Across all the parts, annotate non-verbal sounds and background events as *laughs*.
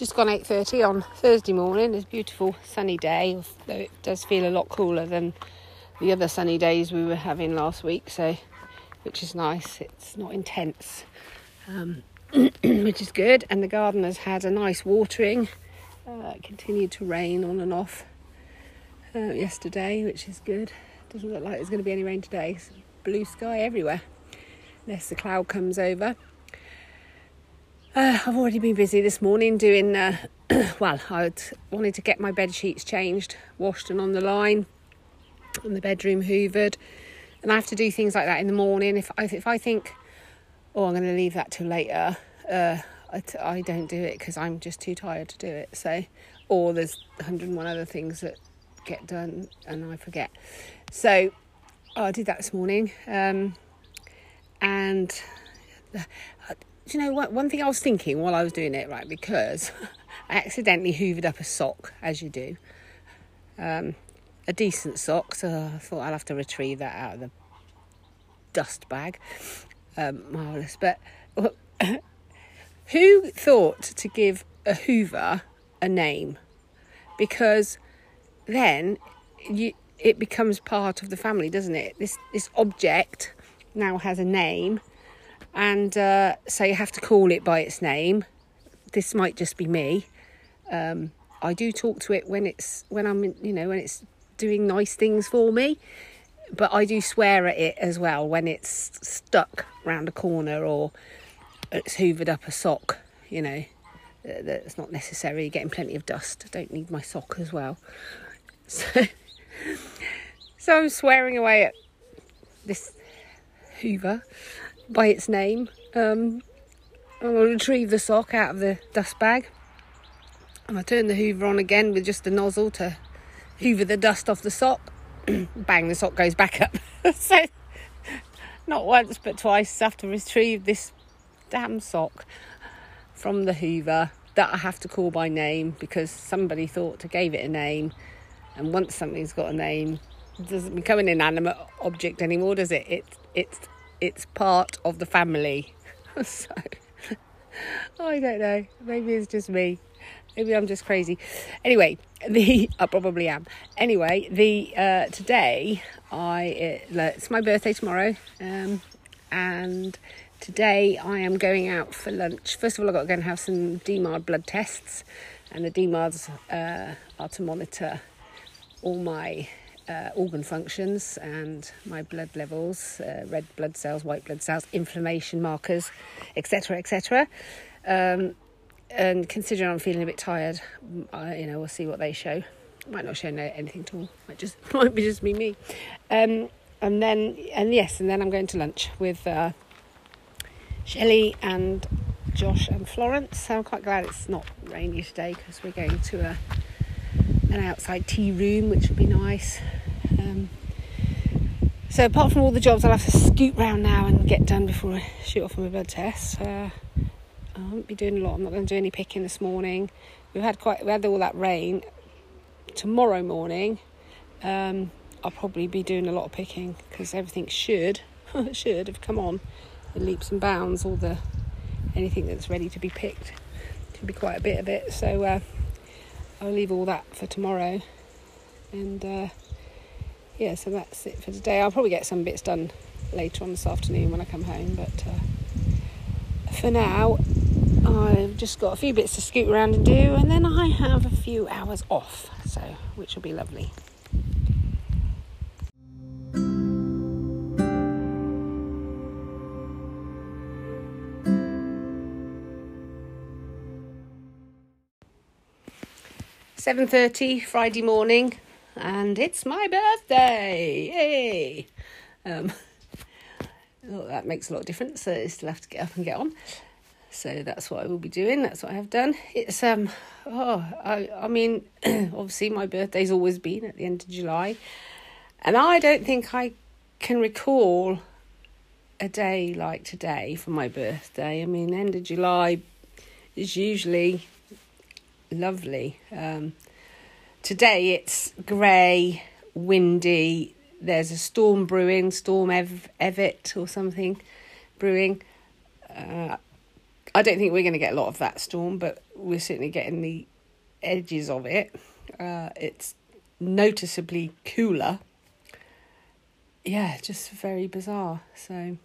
just gone 8.30 on Thursday morning. It's a beautiful sunny day, though it does feel a lot cooler than the other sunny days we were having last week, so which is nice. It's not intense, um, *clears throat* which is good. And the garden has had a nice watering. Uh, it continued to rain on and off uh, yesterday, which is good. Doesn't look like there's going to be any rain today. It's blue sky everywhere, unless the cloud comes over. Uh, I've already been busy this morning doing, uh, *clears throat* well, I wanted to get my bed sheets changed, washed and on the line, and the bedroom hoovered. And I have to do things like that in the morning. If I, if I think, oh, I'm going to leave that till later, uh, I, t- I don't do it because I'm just too tired to do it. So, or there's 101 other things that get done and I forget. So, I did that this morning. Um, and do you know what? One thing I was thinking while I was doing it, right, because *laughs* I accidentally hoovered up a sock, as you do. Um, a decent sock, so I thought I'll have to retrieve that out of the dust bag. Um, marvellous. But *coughs* who thought to give a hoover a name? Because then you, it becomes part of the family, doesn't it? This this object now has a name and uh, so you have to call it by its name. This might just be me. Um, I do talk to it when it's when I'm you know when it's doing nice things for me, but I do swear at it as well when it's stuck round a corner or it's hoovered up a sock. You know, that's not necessary. Getting plenty of dust. I don't need my sock as well. *laughs* So, so I'm swearing away at this Hoover by its name. Um, I'm going to retrieve the sock out of the dust bag. And I turn the hoover on again with just the nozzle to hoover the dust off the sock. *clears throat* Bang, the sock goes back up. *laughs* so, not once but twice I have to retrieve this damn sock from the hoover that I have to call by name because somebody thought to gave it a name. And once something's got a name, it doesn't become an inanimate object anymore, does it? It it's it's part of the family. *laughs* so I don't know. Maybe it's just me. Maybe I'm just crazy. Anyway, *laughs* the I probably am. Anyway, the uh, today I it, it's my birthday tomorrow, um, and today I am going out for lunch. First of all, I've got to go and have some DMARD blood tests, and the DMARDs uh, are to monitor all my uh, organ functions and my blood levels, uh, red blood cells, white blood cells, inflammation markers, etc., etc. Um, and considering I'm feeling a bit tired, I, you know, we'll see what they show. Might not show anything at all. Might just *laughs* might be just me me. Um, and then and yes, and then I'm going to lunch with uh, Shelley and Josh and Florence. So I'm quite glad it's not rainy today because we're going to a an outside tea room, which would be nice. Um, so apart from all the jobs I'll have to scoot round now and get done before I shoot off on my blood test, uh, I won't be doing a lot. I'm not going to do any picking this morning. We've had quite we had all that rain. Tomorrow morning, um, I'll probably be doing a lot of picking because everything should *laughs* should have come on in leaps and bounds. All the anything that's ready to be picked should be quite a bit of it. So uh, I'll leave all that for tomorrow and. Uh, yeah, so that's it for today. I'll probably get some bits done later on this afternoon when I come home, but uh, for now, I've just got a few bits to scoot around and do, and then I have a few hours off, so which will be lovely. Seven thirty Friday morning and it's my birthday. Yay! Um, *laughs* oh, that makes a lot of difference. So I still have to get up and get on. So that's what I will be doing. That's what I have done. It's um oh I I mean *clears throat* obviously my birthday's always been at the end of July, and I don't think I can recall a day like today for my birthday. I mean end of July is usually lovely. Um, Today it's grey, windy. There's a storm brewing, Storm Ev- Evert or something brewing. Uh, I don't think we're going to get a lot of that storm, but we're certainly getting the edges of it. Uh, it's noticeably cooler. Yeah, just very bizarre. So,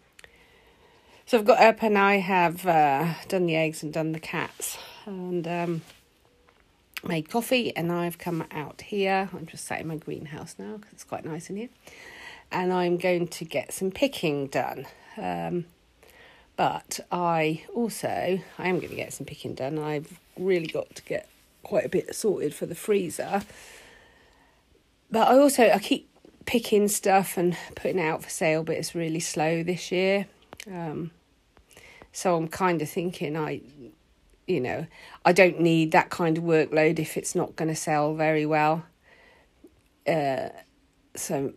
so I've got up and I have uh, done the eggs and done the cats and um, made coffee. And I've come out here. I'm just sat in my greenhouse now because it's quite nice in here. And I'm going to get some picking done. Um, but I also I am going to get some picking done. I've really got to get quite a bit sorted for the freezer. But I also I keep picking stuff and putting out for sale, but it's really slow this year. Um, so I'm kind of thinking I, you know, I don't need that kind of workload if it's not going to sell very well. Uh, so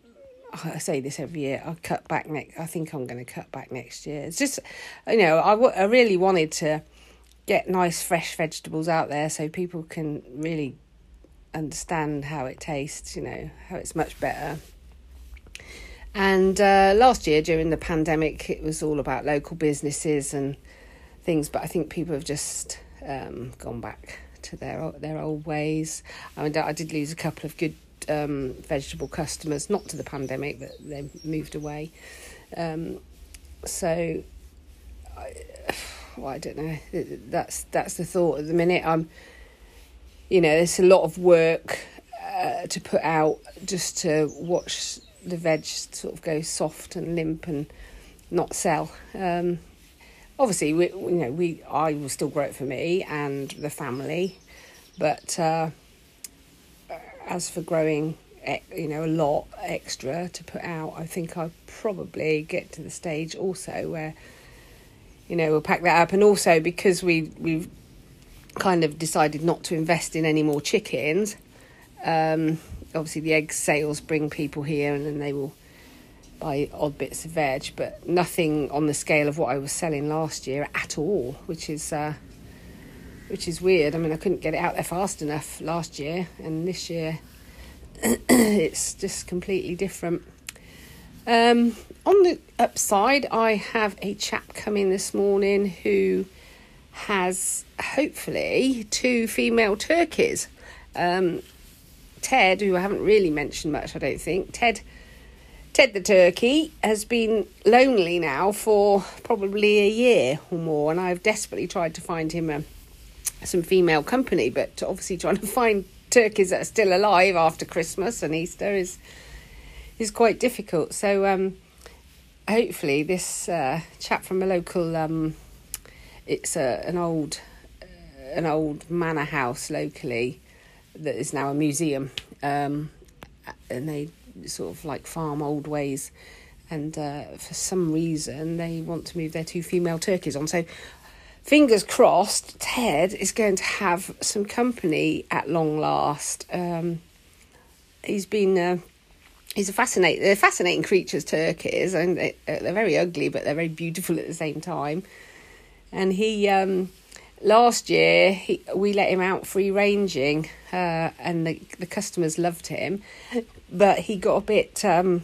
I say this every year. I'll cut back next. I think I'm going to cut back next year. It's just, you know, I, w- I really wanted to get nice fresh vegetables out there so people can really understand how it tastes. You know, how it's much better. And uh, last year during the pandemic, it was all about local businesses and things. But I think people have just um, gone back to their their old ways. I mean, I did lose a couple of good um, vegetable customers, not to the pandemic, but they moved away. Um, so, I, well, I don't know. That's that's the thought at the minute. I'm, you know, there's a lot of work uh, to put out just to watch the veg sort of go soft and limp and not sell. Um, obviously, we you know we I will still grow it for me and the family, but. Uh, as for growing, you know, a lot extra to put out, I think I'll probably get to the stage also where, you know, we'll pack that up. And also because we we've kind of decided not to invest in any more chickens. Um, obviously, the egg sales bring people here, and then they will buy odd bits of veg, but nothing on the scale of what I was selling last year at all, which is. Uh, which is weird. I mean, I couldn't get it out there fast enough last year, and this year *clears throat* it's just completely different. Um, on the upside, I have a chap coming this morning who has hopefully two female turkeys. Um, Ted, who I haven't really mentioned much, I don't think. Ted, Ted the turkey has been lonely now for probably a year or more, and I've desperately tried to find him a some female company, but obviously trying to find turkeys that are still alive after Christmas and Easter is is quite difficult. So um, hopefully this uh, chap from a local um, it's a, an old uh, an old manor house locally that is now a museum um, and they sort of like farm old ways and uh, for some reason they want to move their two female turkeys on so fingers crossed, Ted is going to have some company at long last. Um, he's been. Uh, he's a fascinating. They're fascinating creatures, turkeys, and they, are uh, very ugly, but they're very beautiful at the same time. And he, um, last year, he, we let him out free ranging, uh, and the the customers loved him, but he got a bit, um,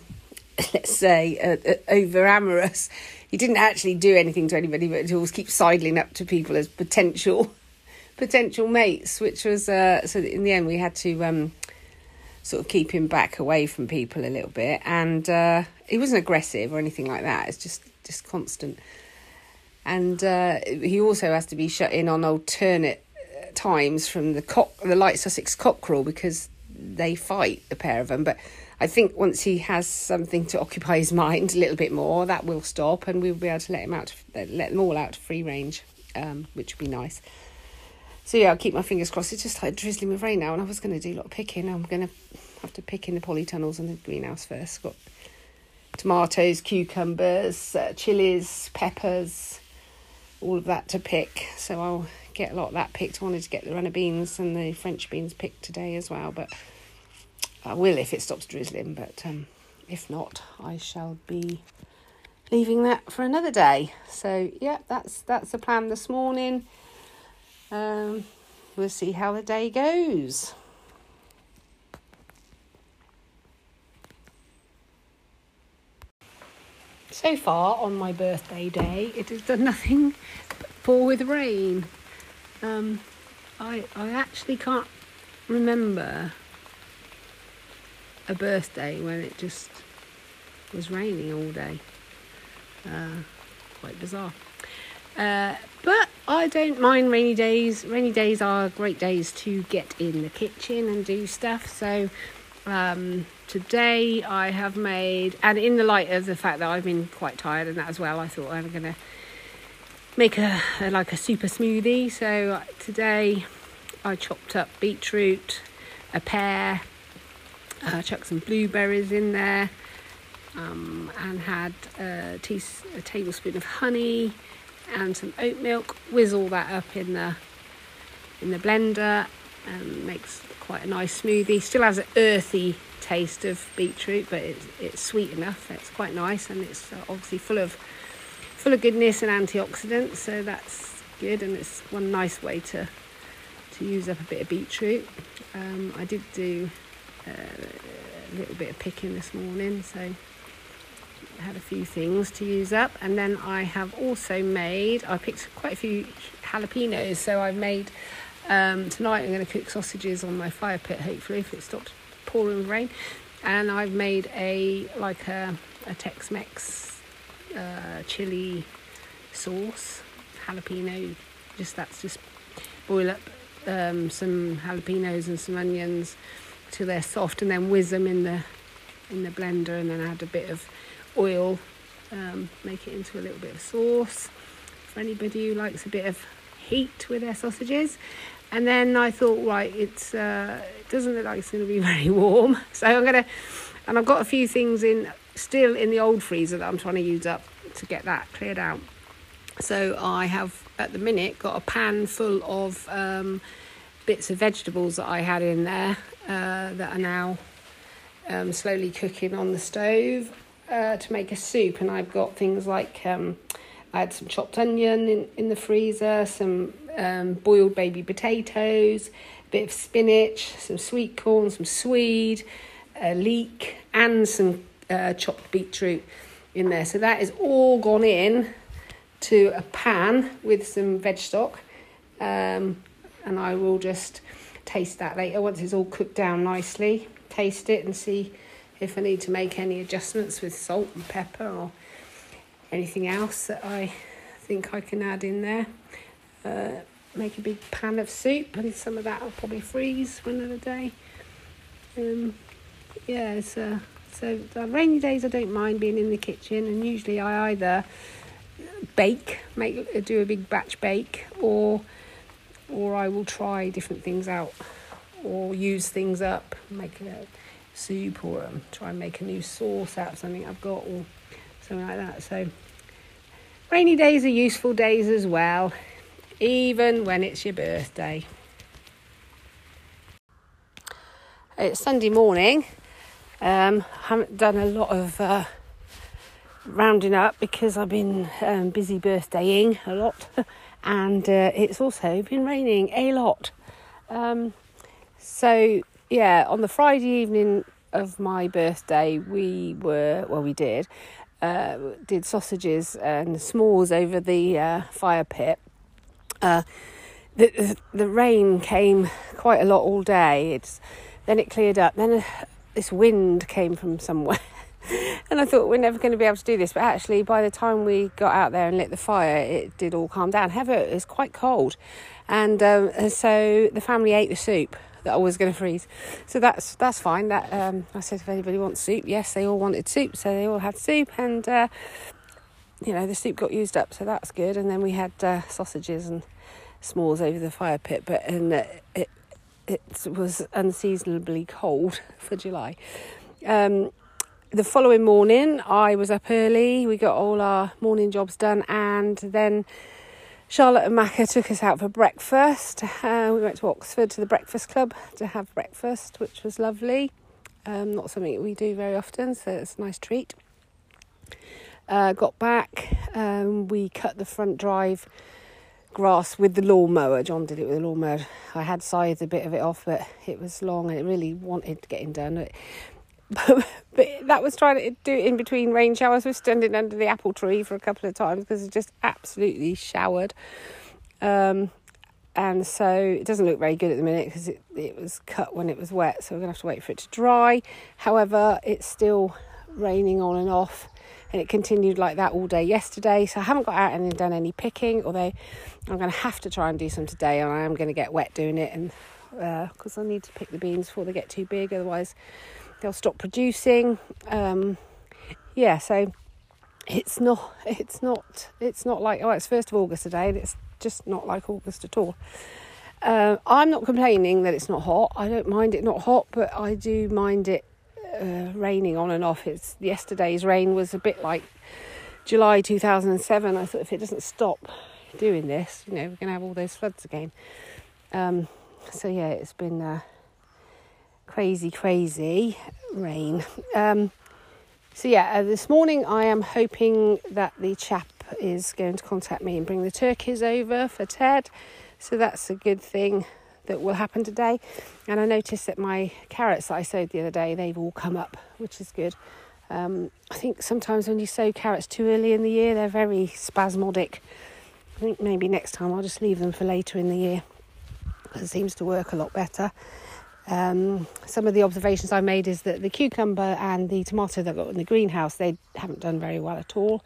*laughs* let's say, uh, uh over amorous he didn't actually do anything to anybody, but he always keep sidling up to people as potential *laughs* potential mates, which was uh, so in the end we had to um, sort of keep him back away from people a little bit, and uh, he wasn't aggressive or anything like that. It's just just constant, and uh, he also has to be shut in on alternate times from the cock the light Sussex cockerel because they fight the pair of them, but I think once he has something to occupy his *laughs* mind a little bit more, that will stop, and we'll be able to let him out, let them all out free range, um, which would be nice. So yeah, I'll keep my fingers crossed. It's just like drizzling with rain now, and I was going to do a lot of picking. I'm going to have to pick in the polytunnels and the greenhouse first. Got tomatoes, cucumbers, uh, chilies, peppers, all of that to pick. So I'll get a lot of that picked. I wanted to get the runner beans and the French beans picked today as well, but I will if it stops drizzling, but um, if not, I shall be leaving that for another day. So yeah, that's that's the plan this morning. Um, we'll see how the day goes. So far on my birthday day, it has done nothing but pour with rain. Um, I I actually can't remember a birthday when it just was raining all day. Uh, quite bizarre. Uh, but I don't mind rainy days. Rainy days are great days to get in the kitchen and do stuff. So um, today I have made, and in the light of the fact that I've been quite tired and that as well, I thought I'm to make a, a, like a super smoothie. So today I chopped up beetroot, a pear, uh, chucked some blueberries in there, um, and had a, tea, a tablespoon of honey and some oat milk. Whiz all that up in the in the blender and makes quite a nice smoothie. Still has an earthy taste of beetroot, but it's it's sweet enough. It's quite nice and it's obviously full of full of goodness and antioxidants, so that's good. And it's one nice way to to use up a bit of beetroot. Um, I did do uh, a little bit of picking this morning, so had a few things to use up and then I have also made I picked quite a few jalapenos so I've made um, tonight I'm going to cook sausages on my fire pit hopefully if it stopped pouring rain and I've made a like a, a Tex-Mex uh, chili sauce jalapeno just that's just boil up um, some jalapenos and some onions till they're soft and then whiz them in the in the blender and then add a bit of oil, um, make it into a little bit of sauce for anybody who likes a bit of heat with their sausages. And then I thought, right, it's uh, it doesn't look like it's going to be *laughs* very warm, so I'm gonna, and I've got a few things in still in the old freezer that I'm trying to use up to get that cleared out. So I have at the minute got a pan full of um, bits of vegetables that I had in there uh, that are now um, slowly cooking on the stove uh, to make a soup, and I've got things like um, I had some chopped onion in, in the freezer, some um, boiled baby potatoes, a bit of spinach, some sweet corn, some swede, a leek, and some uh, chopped beetroot in there. So that is all gone in to a pan with some veg stock, um, and I will just taste that later once it's all cooked down nicely. Taste it and see if I need to make any adjustments with salt and pepper or anything else that I think I can add in there. Uh, make a big pan of soup and some of that will probably freeze for another day. Um, yeah, so, so rainy days I don't mind being in the kitchen and usually I either bake, make do a big batch bake or or I will try different things out or use things up, make a soup or um, try and make a new sauce out of something I've got or something like that. So rainy days are useful days as well, even when it's your birthday. It's Sunday morning. Um, haven't done a lot of uh, rounding up because I've been um, busy birthdaying a lot, *laughs* and uh, it's also been raining a lot. Um, so yeah, on the Friday evening of my birthday, we were, well, we did, uh, did sausages and s'mores over the uh, fire pit. Uh, the, the rain came quite a lot all day. It's then it cleared up. Then uh, this wind came from somewhere, *laughs* and I thought we're never going to be able to do this. But actually, by the time we got out there and lit the fire, it did all calm down. However, it was quite cold, and um, so the family ate the soup that I was going to freeze. So that's that's fine. That um, I said if anybody wants soup, yes, they all wanted soup, so they all had soup, and uh, you know the soup got used up, so that's good. And then we had uh, sausages and s'mores over the fire pit, but and uh, it it was unseasonably cold *laughs* for July. Um, the following morning, I was up early. We got all our morning jobs done, and then Charlotte and Macca took us out for breakfast. Uh, we went to Oxford to the Breakfast Club to have breakfast, which was lovely. Um, not something we do very often, so it's a nice treat. Uh, got back, um, we cut the front drive grass with the lawnmower. John did it with the lawnmower. I had scythed a bit of it off, but it was long and it really wanted getting done. It, but, *laughs* but that was trying to do it in between rain showers. We're standing under the apple tree for a couple of times because it just absolutely showered. Um, and so it doesn't look very good at the minute because it, it was cut when it was wet, so we're gonna have to wait for it to dry. However, it's still raining on and off, and it continued like that all day yesterday. So I haven't got out and done any picking, although I'm gonna have to try and do some today, and I am gonna get wet doing it, and because uh, I need to pick the beans before they get too big, otherwise they'll stop producing. Um, yeah, so it's not it's not it's not like oh it's first of August today and it's just not like August at all. Uh, I'm not complaining that it's not hot. I don't mind it not hot, but I do mind it uh, raining on and off. It's yesterday's rain was a bit like July 2007. I thought if it doesn't stop doing this, you know, we're going to have all those floods again. Um, so yeah, it's been uh, crazy, crazy rain. Um, so yeah, uh, this morning I am hoping that the chap is going to contact me and bring the turkeys over for Ted. So that's a good thing that will happen today. And I noticed that my carrots that I sowed the other day, they've all come up, which is good. Um, I think sometimes when you sow carrots too early in the year, they're very spasmodic. I think maybe next time I'll just leave them for later in the year. It seems to work a lot better. Um, some of the observations I made is that the cucumber and the tomato that got in the greenhouse they haven't done very well at all.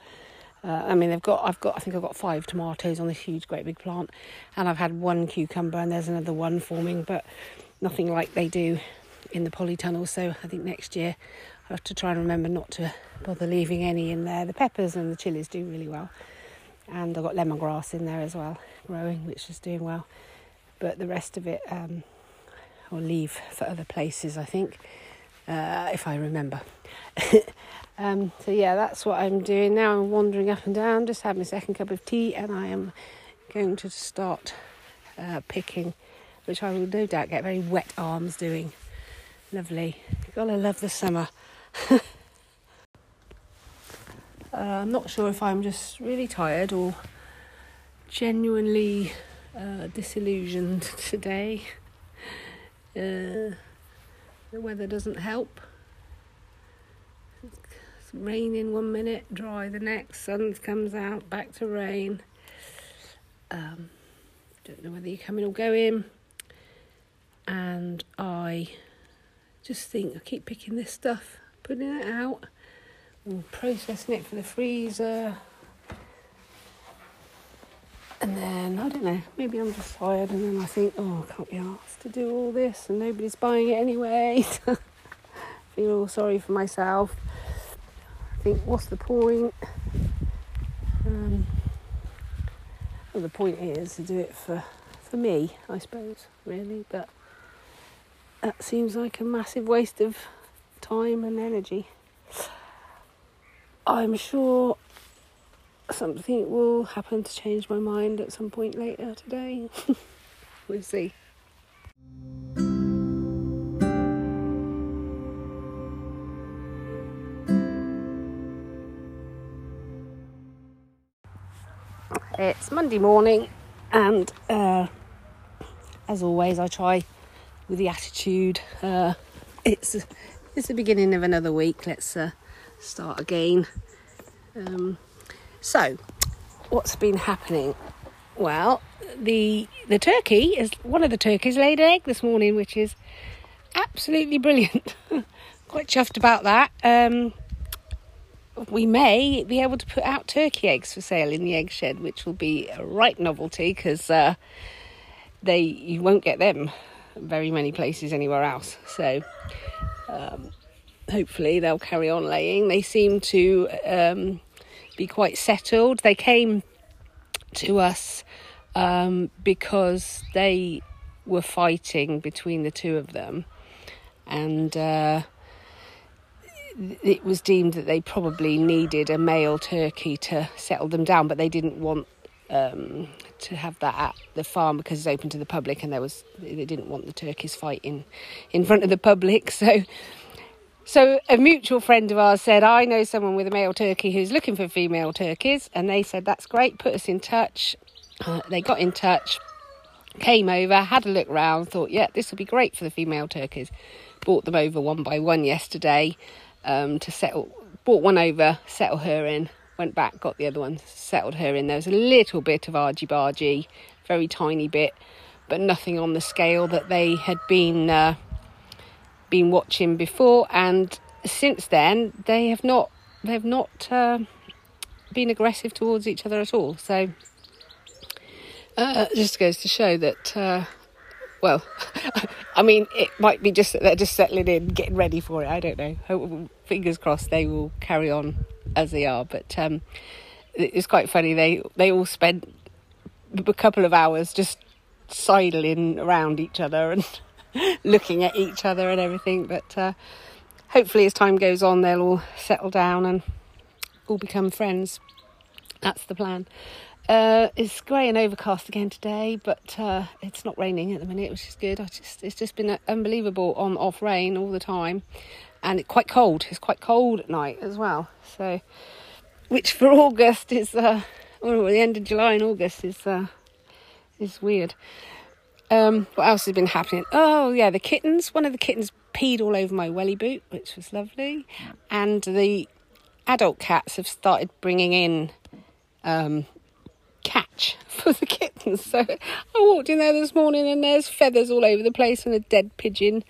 Uh, I mean, they've got I've got I think I've got five tomatoes on this huge, great big plant, and I've had one cucumber and there's another one forming, but nothing like they do in the polytunnel. So I think next year I'll have to try and remember not to bother leaving any in there. The peppers and the chilies do really well, and I've got lemongrass in there as well, growing, which is doing well. But the rest of it, um, I'll leave for other places. I think, uh, if I remember. *laughs* Um, so yeah, that's what I'm doing now. I'm wandering up and down, just having a second cup of tea, and I am going to start uh, picking, which I will no doubt get very wet arms doing. Lovely. Gotta love the summer. *laughs* uh, I'm not sure if I'm just really tired or genuinely uh, disillusioned *laughs* today. Uh, the weather doesn't help rain in one minute, dry the next, sun comes out, back to rain. Um, don't know whether you're coming or going. And I just think I keep picking this stuff, putting it out, and processing it for the freezer. And then, I don't know, maybe I'm just tired, and then I think, oh, I can't be asked to do all this, and nobody's buying it anyway. *laughs* Feel all sorry for myself think, what's the point? Um, well, the point is to do it for, for me, I suppose, really, but that seems like a massive waste of time and energy. I'm sure something will happen to change my mind at some point later today. *laughs* we'll see. It's Monday morning, and uh, as always, I try with the attitude. Uh, it's it's the beginning of another week. Let's uh, start again. Um, so, what's been happening? Well, the the turkey is one of the turkeys laid an egg this morning, which is absolutely brilliant. *laughs* Quite chuffed about that. Um, we may be able to put out turkey eggs for sale in the egg shed, which will be a right novelty because uh, they you won't get them very many places anywhere else. So um, hopefully they'll carry on laying. They seem to um, be quite settled. They came to us um, because they were fighting between the two of them, and. Uh, it was deemed that they probably needed a male turkey to settle them down, but they didn't want um, to have that at the farm because it's open to the public, and there was they didn't want the turkeys fighting in front of the public. *laughs* So, so a mutual friend of ours said, "I know someone with a male turkey who's looking for female turkeys," and they said, "That's great. Put us in touch." Uh, they got in touch, came over, had a look round, thought, "Yeah, this will be great for the female turkeys." Bought them over one by one yesterday um, to settle. bought one over, settle her in. Went back, got the other one, settled her in. There was a little bit of argy bargy, very tiny bit, but nothing on the scale that they had been uh, been watching before. And since then, they have not they have not uh, been aggressive towards each other at all. So uh, just goes to show that. Well, *laughs* I mean, it might be just that they're just settling in, getting ready for it. I don't know. Fingers crossed they will carry on as they are. But um, it's quite funny. They they all spent a couple of hours just sidling around each other and *laughs* looking at each other and everything. But uh, hopefully, as time goes on, they'll all settle down and all become friends. That's the plan. Uh, it's grey and overcast again today, but uh, it's not raining at the minute, which is good. I just it's just been unbelievable on off rain all the time, and it's quite cold. It's quite cold at night as well. So, which for *laughs* August is uh, well, the end of July and August is uh, is weird. Um, what else has been happening? Oh yeah, the kittens. One of the kittens peed all over my welly boot, which was lovely, and the adult cats have started bringing in um, *laughs* for the kittens. So I walked in there this morning, and there's feathers all over the place and a dead pigeon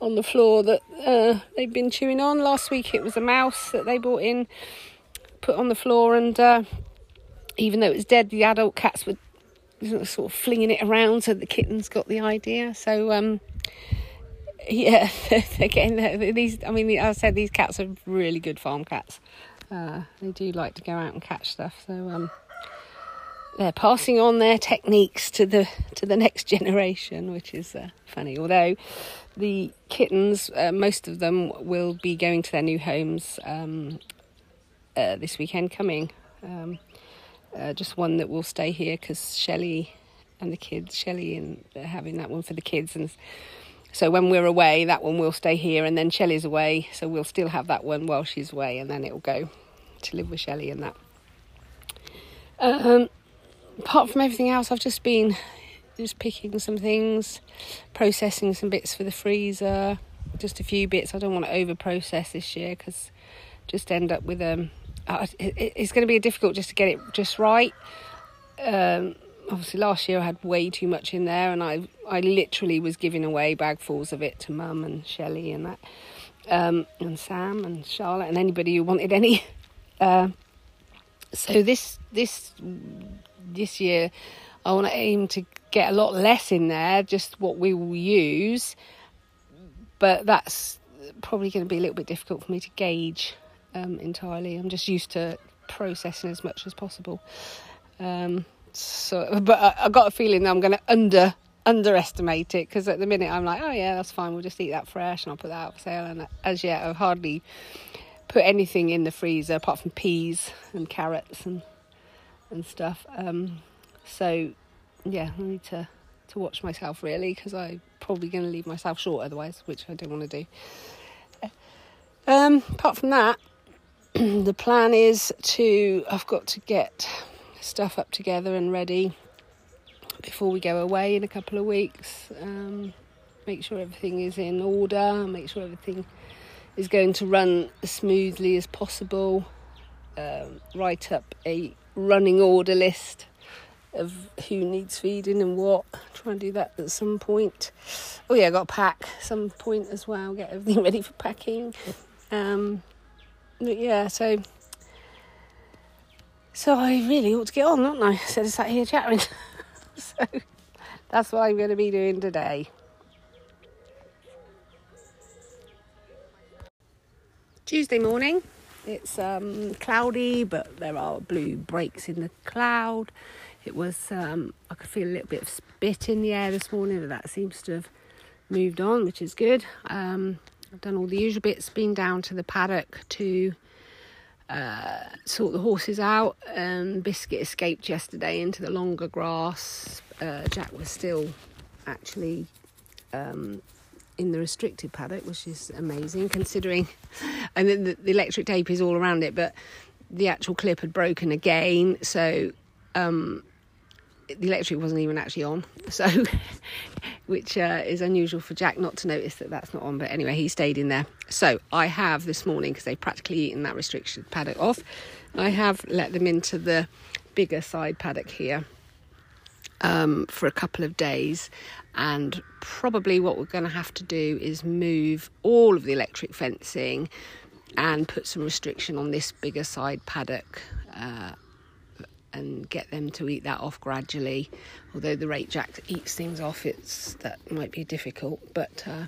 on the floor that uh, they've been chewing on. Last week it was a mouse that they brought in, put on the floor, and uh, even though it was dead, the adult cats were sort of flinging it around so the kittens got the idea. So, um, yeah, *laughs* again, these, I mean, as I said, these cats are really good farm cats. Uh, they do like to go out and catch stuff. So, um, they're passing on their techniques to the to the next generation, which is uh, funny. Although the kittens, uh, most of them will be going to their new homes um, uh, this weekend coming. Um, uh, just one that will stay here because Shelley and the kids, Shelley and they're having that one for the kids, and so when we're away, that one will stay here, and then Shelley's away, so we'll still have that one while she's away, and then it'll go to live with Shelley and that. Um, apart from everything else, I've just been just picking some things, processing some bits for the freezer, just a few bits. I don't want to over process this year because just end up with um, it's going to be difficult just to get it just right. Um, obviously, last year I had way too much in there, and I I literally was giving away bagfuls of it to Mum and Shelley and that, um, and Sam and Charlotte and anybody who wanted any. *laughs* Uh, so this this this year, I want to aim to get a lot less in there, just what we will use. But that's probably going to be a little bit difficult for me to gauge um, entirely. I'm just used to processing as much as possible. Um, so, but I, I got a feeling that I'm going to under underestimate it because at the minute I'm like, oh yeah, that's fine. We'll just eat that fresh, and I'll put that out for sale. And as yet, I've hardly put anything in the freezer apart from peas and carrots and and stuff. Um, so yeah, I need to to watch myself really because I'm probably going to leave myself short otherwise, which I don't want to do. Um, apart from that, *clears throat* the plan is to I've got to get stuff up together and ready before we go away in a couple of weeks. Um, make sure everything is in order. Make sure everything is going to run as smoothly as possible. Um, write up a running order list of who needs feeding and what. Try and do that at some point. Oh yeah, I got to pack some point as well. Get everything *laughs* ready for packing. Um, yeah, so so I really ought to get on, don't I? Instead of sat here chatting. *laughs* so that's what I'm going to be doing today. Tuesday morning. It's um, cloudy, but there are blue breaks in the cloud. It was um, I could feel a little bit of spit in the air this morning, but that seems to have moved on, which is good. Um, I've done all the usual bits, been down to the paddock to uh, sort the horses out. Um, Biscuit escaped yesterday into the longer grass. Uh, Jack was still actually um, in the restricted paddock, which is amazing considering. And then the, electric tape is all around it, but the actual clip had broken again. So um, the electric wasn't even actually on, *laughs* so which uh, is unusual for Jack not to notice that that's not on. But anyway, he stayed in there. So I have this morning because they've practically eaten that restricted paddock off. I have let them into the bigger side paddock here um, for a couple of days. And probably what we're going to have to do is move all of the electric fencing and put some restriction on this bigger side paddock uh, and get them to eat that off gradually. Although the rate Jack eats things off, it's that might be difficult. But uh,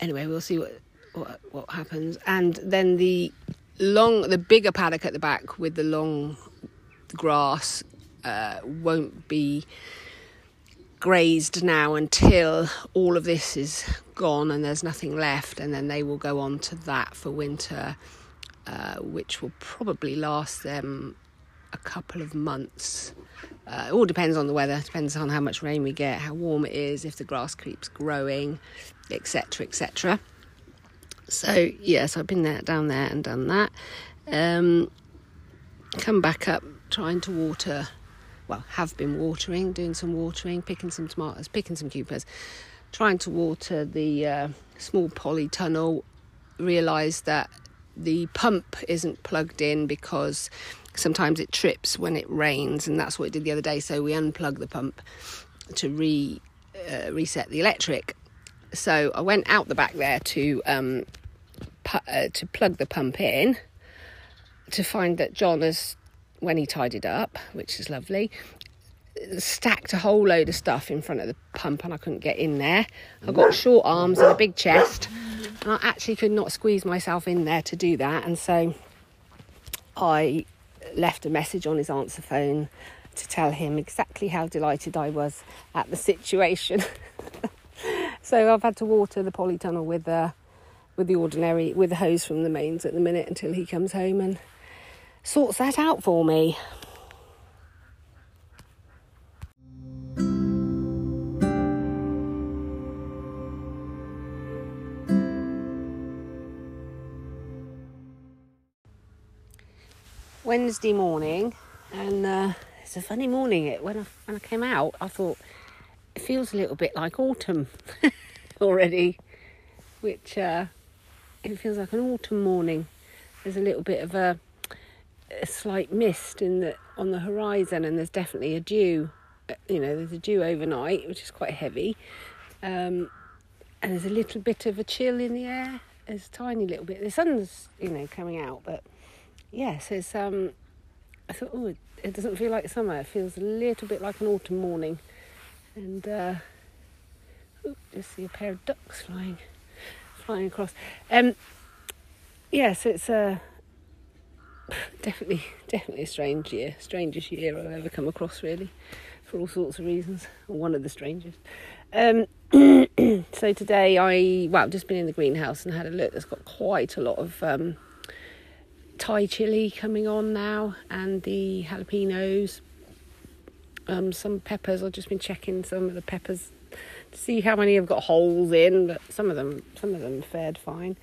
anyway, we'll see what, what what happens. And then the long, the bigger paddock at the back with the long grass uh, won't be grazed now until all of this is gone and there's nothing left, and then they will go on to that for winter, uh, which will probably last them a couple of months. Uh, it all depends on the weather, depends on how much rain we get, how warm it is, if the grass keeps growing, etc. etc. So, yes, yeah, so I've been there, down there and done that. Um, come back up, trying to water well, have been watering, doing some watering, picking some tomatoes, picking some cucumbers, trying to water the uh, small polytunnel. Realised that the pump isn't plugged in because sometimes it trips when it rains, and that's what it did the other day. So we unplugged the pump to re uh, reset the electric. So I went out the back there to um, pu- uh, to plug the pump in to find that John has when he tidied up, which is lovely, stacked a whole load of stuff in front of the pump and I couldn't get in there. I've got short arms and a big chest, and I actually could not squeeze myself in there to do that. And so I left a message on his answer phone to tell him exactly how delighted I was at the situation. *laughs* so I've had to water the polytunnel with the with the ordinary with the hose from the mains at the minute until he comes home and sorts that out for me. Wednesday morning, and uh, it's a funny morning. It when I when I came out, I thought it feels a little bit like autumn *laughs* already, which uh, it feels like an autumn morning. There's a little bit of a a slight mist in the on the horizon, and there's definitely a dew. Uh, you know, there's a dew overnight, which is quite heavy, um, and there's a little bit of a chill in the air. There's a tiny little bit. The sun's you know coming out, but yes, it's. Um, I thought, oh, it doesn't feel like summer. It feels a little bit like an autumn morning, and uh, just see a pair of ducks flying, flying across. Um, yes, it's a. Uh, *laughs* definitely, definitely a strange year, strangest year I've ever come across, really, for all sorts of reasons. One of the strangest. Um, *clears throat* so today I, well, I've just been in the greenhouse and had a look. There's got quite a lot of um, Thai chili coming on now, and the jalapenos. Um, some peppers. I've just been checking some of the peppers see how many have got holes in, but some of them, some of them fared fine.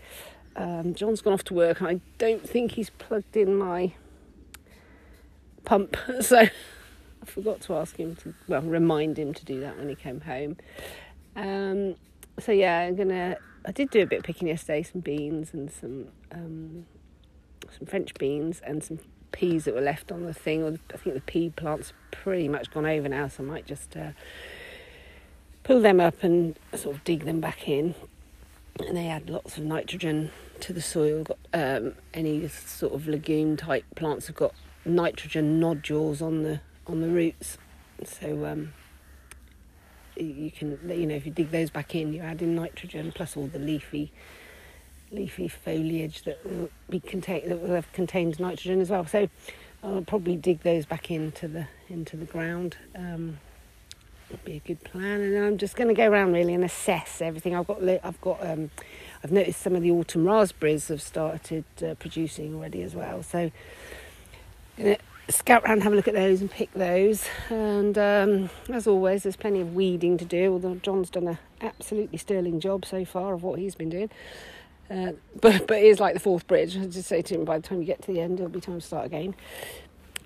Um, John's gone off to work, and I don't think he's plugged in my pump, *laughs* so I forgot to ask him to, well, remind him to do that when he came home. Um, so yeah, I'm gonna. I did do a bit of picking yesterday, some beans and some um, some French beans and some peas that were left on the thing. I think the pea plant's pretty much gone over now, so I might just uh, pull them up and sort of dig them back in. And they add lots of nitrogen to the soil. Got um, any sort of legume type plants have got nitrogen nodules on the on the roots, so um, you can you know if you dig those back in, you add in nitrogen plus all the leafy leafy foliage that will be contain that will have contained nitrogen as well. So I'll probably dig those back into the into the ground. Um, would be a good plan, and I'm just going to go around really and assess everything. I've got I've got um, I've noticed some of the autumn raspberries have started uh, producing already as well. So, going to scout around, have a look at those, and pick those. And um, as always, there's plenty of weeding to do. Although John's done an absolutely sterling job so far of what he's been doing. Uh, but but it is like the Forth Bridge. I just say to him, by the time you get to the end, it'll be time to start again.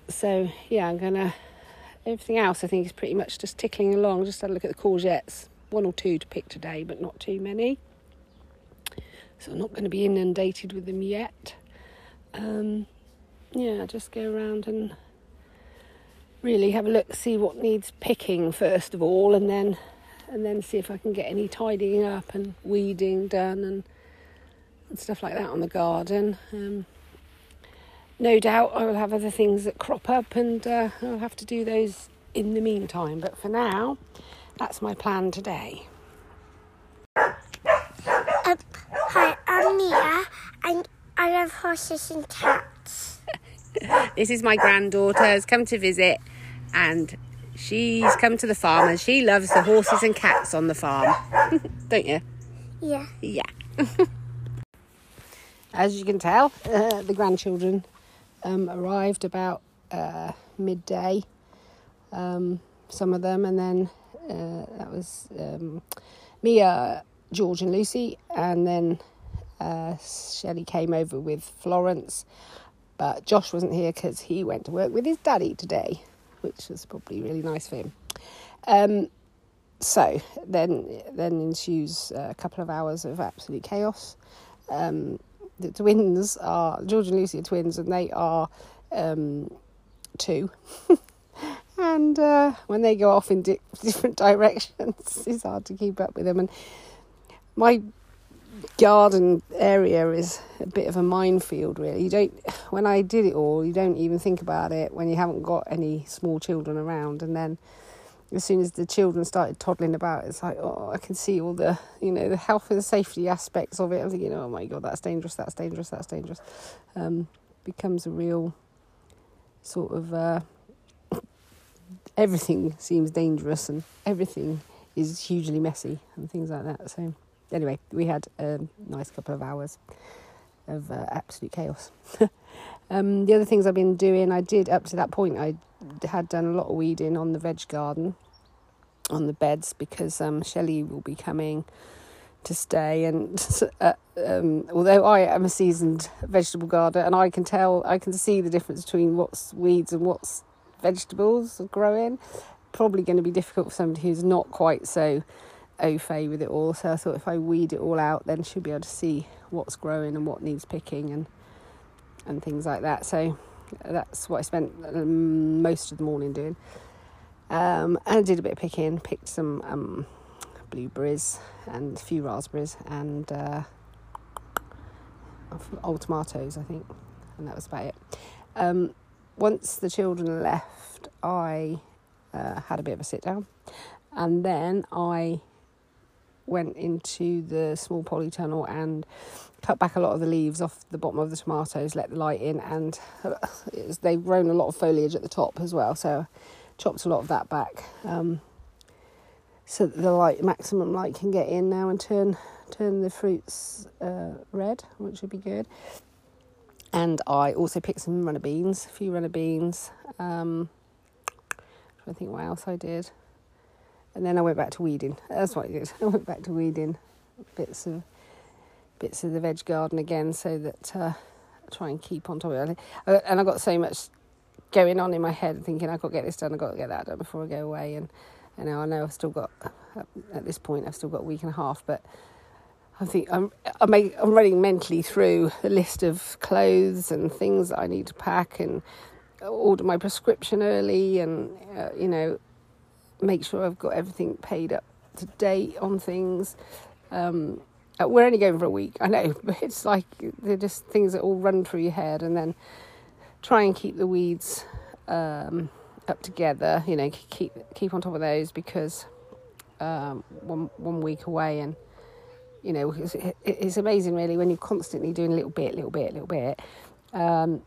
So yeah, I'm gonna everything else I think is pretty much just tickling along. Just had a look at the courgettes, one or two to pick today, but not too many. So I'm not going to be inundated with them yet. Um, yeah, just go around and really have a look, see what needs picking first of all, and then and then see if I can get any tidying up and weeding done and, and stuff like that on the garden. Um, no doubt I will have other things that crop up and uh, I'll have to do those in the meantime. But for now, that's my plan today. Um, hi, I'm Mia, and I love horses and cats. *laughs* this is my granddaughter has come to visit and she's come to the farm and she loves the horses and cats on the farm. *laughs* Don't you? Yeah. Yeah. *laughs* As you can tell, uh, the grandchildren um, arrived about uh, midday, um, some of them, and then uh, that was um, Mia, George, and Lucy, and then uh, Shelley came over with Florence, but Josh wasn't here because he went to work with his daddy today, which was probably really nice for him. Um, so then, then ensues a couple of hours of absolute chaos. Um, the twins are George and Lucy are twins, and they are um, two. *laughs* and uh, when they go off in di- *laughs* different directions, *laughs* it's hard to keep up with them. And my garden area is a bit of a minefield, really. You don't, when I did it all, you don't even think about it when you haven't got any small children around, and then as soon as the children started toddling about, it's like, oh, I can see all the, you know, the health and safety aspects of it. I'm thinking, oh my God, that's dangerous, that's dangerous, that's dangerous. Um, becomes a real sort of, uh, *coughs* everything seems dangerous and everything is hugely messy and things like that. So, anyway, we had a nice couple of hours of uh, absolute chaos. *laughs* um, the other things I've been doing, I did up to that point, I had done a lot of weeding on the veg garden, on the beds, because um, Shelley will be coming to stay. And *laughs* uh, um, although I am a seasoned vegetable gardener, and I can tell, I can see the difference between what's weeds and what's vegetables growing, probably going to be difficult for somebody who's not quite so au fait with it all. So I thought if I weed it all out, then she'll be able to see what's growing and what needs picking and and things like that. So that's what I spent um, most of the morning doing. Um, and I did a bit of picking, picked some um, blueberries and a few raspberries and uh, old tomatoes, I think, and that was about it. Um, once the children left, I uh, had a bit of a sit down, and then I went into the small polytunnel and cut back a lot of the leaves off the bottom of the tomatoes, let the light in, and they've grown a lot of foliage at the top as well. So chopped a lot of that back, um, so that the light maximum light can get in now and turn turn the fruits uh, red, which would be good. And I also picked some runner beans, a few runner beans. Um, I think what else I did. And then I went back to weeding. That's what I did. *laughs* I went back to weeding bits of bits of the veg garden again, so that uh, I try and keep on top of it. Uh, and I got so much going on in my head, thinking I've got to get this done, I've got to get that done before I go away. And you know, I know I've still got at this point I've still got a week and a half, but I think I'm I'm, running mentally through the list of clothes and things I need to pack and order my prescription early, and uh, you know, make sure I've got everything paid up to date on things. Um, uh, we're only going for a week, I know, *laughs* but it's like they're just things that all run through your head, and then try and keep the weeds um, up together. You know, keep keep on top of those because um, one one week away, and you know, it's, it's, amazing really when you're constantly doing a little bit, little bit, little bit, um,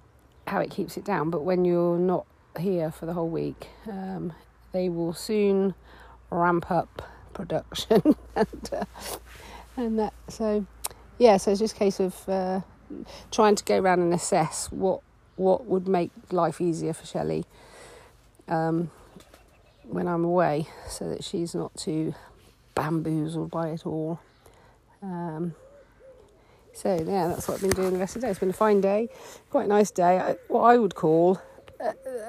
how it keeps it down. But when you're not here for the whole week, um, they will soon ramp up production. *laughs* And. Uh, and that so yeah so it's just a case of uh, trying to go around and assess what what would make life easier for Shelley um, when I'm away so that she's not too bamboozled by it all. Um, so yeah that's what I've been doing the rest of the day. It's been a fine day quite a nice day. I, what I would call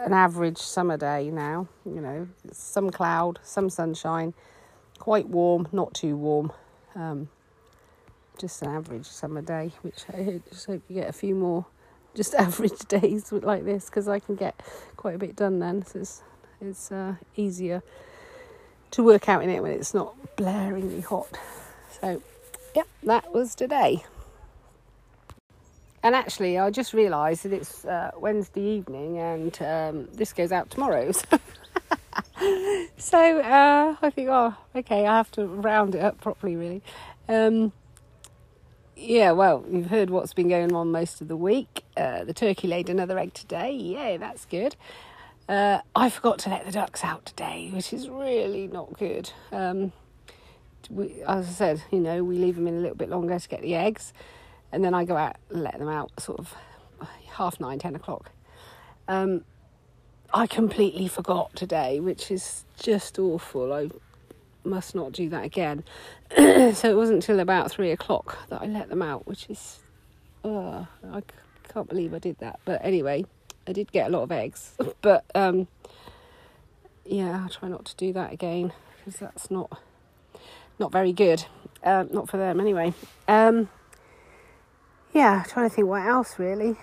an average summer day now. You know, some cloud, some sunshine, quite warm, not too warm. Um, just an average summer day, which I just hope you get a few more just *laughs* average days like this because I can get quite a bit done then. So it's, it's uh, easier to work out in it when it's not blaringly hot. So, yeah, that was today. And actually, I just realised that it's uh, Wednesday evening and um, this goes out tomorrow. *laughs* so uh, I think, oh, okay, I have to round it up properly, really. Um, yeah, well, you've heard what's been going on most of the week. Uh, the turkey laid another egg today. Yeah, that's good. Uh, I forgot to let the ducks out today, which is really not good. Um, we, as I said, you know, we leave them in a little bit longer to get the eggs, and then I go out and let them out sort of half nine, ten o'clock. Um, I completely forgot today, which is just awful. I must not do that again. *clears throat* so it wasn't till about three o'clock that I let them out, which is, I can't believe I did that. But anyway, I did get a lot of eggs. *laughs* but um, yeah, I'll try not to do that again because that's not not very good. Um, not for them anyway. Um, yeah, trying to think what else really.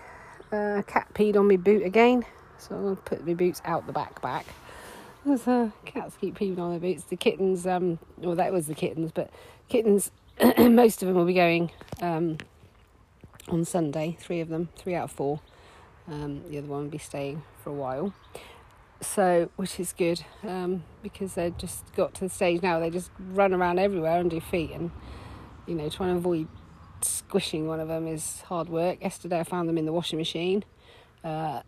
Uh, cat peed on my boot again, so I'm gonna put my boots out the back back. Uh, cats keep peeing on their boots. The kittens, um, well, that was the kittens, but kittens, *clears throat* most of them will be going um, on Sunday. Three of them, three out of four. Um, the other one will be staying for a while. So, which is good um, because they've just got to the stage now they just run around everywhere and do feet, and you know, trying to avoid squishing one of them is hard work. Yesterday, I found them in the washing machine. Uh,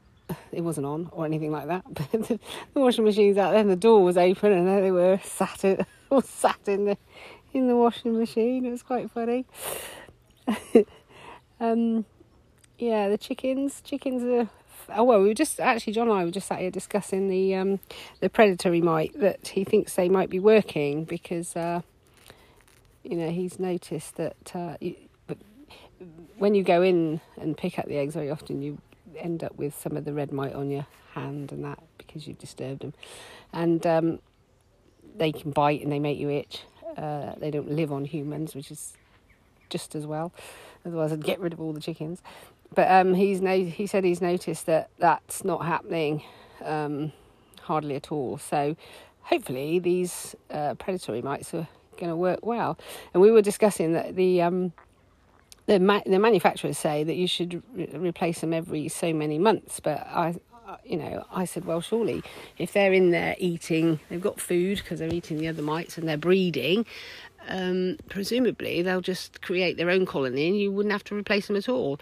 it wasn't on or anything like that. *laughs* But the, the washing machine's out there, and the door was open, and there they were sat it, *laughs* all sat in the in the washing machine. It was quite funny. *laughs* um, yeah, the chickens. Chickens are. Oh well, we were just actually John and I were just sat here discussing the um, the predatory mite that he thinks they might be working because uh, you know he's noticed that uh, when you go in and pick up the eggs, very often you end up with some of the red mite on your hand and that because you've disturbed them. And um, they can bite and they make you itch. Uh, they don't live on humans, which is just as well. Otherwise, I'd get rid of all the chickens. But um, he's no- he said he's noticed that that's not happening um, hardly at all. So hopefully, these uh, predatory mites are going to work well. And we were discussing that the um, the ma- the manufacturers say that you should re- replace them every so many months, but I, you know, I said, well, surely if they're in there eating, they've got food because they're eating the other mites and they're breeding. Um, presumably, they'll just create their own colony, and you wouldn't have to replace them at all.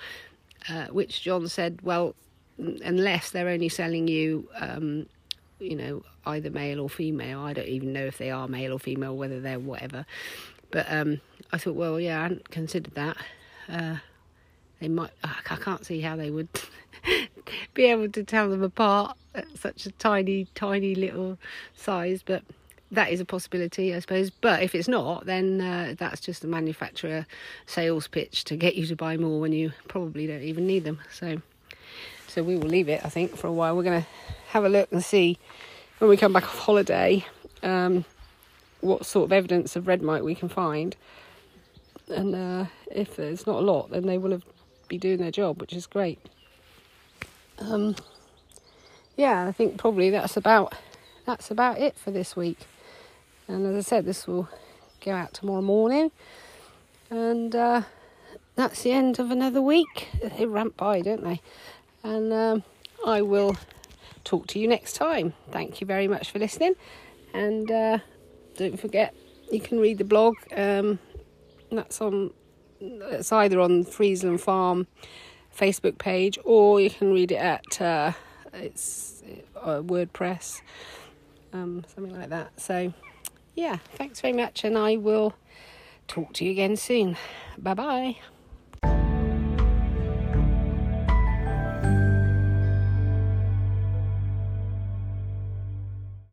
Uh, which John said, well, unless they're only selling you, um, you know, either male or female. I don't even know if they are male or female, whether they're whatever. But um, I thought, well, yeah, I hadn't considered that. Uh, they might. I can't see how they would *laughs* be able to tell them apart at such a tiny, tiny little size. But that is a possibility, I suppose. But if it's not, then uh, that's just a manufacturer sales pitch to get you to buy more when you probably don't even need them. So, so we will leave it. I think for a while. We're going to have a look and see when we come back off holiday um, what sort of evidence of red mite we can find and uh, if there's not a lot, then they will have be doing their job, which is great. Um, yeah, I think probably that's about that's about it for this week. And as I said, this will go out tomorrow morning, and uh, that's the end of another week. They ramp by, don't they? And um, I will talk to you next time. Thank you very much for listening, and uh, don't forget you can read the blog. Um, that's on. It's either on Friesland Farm Facebook page, or you can read it at uh, it's uh, WordPress, um, something like that. So, yeah, thanks very much, and I will talk to you again soon. Bye bye.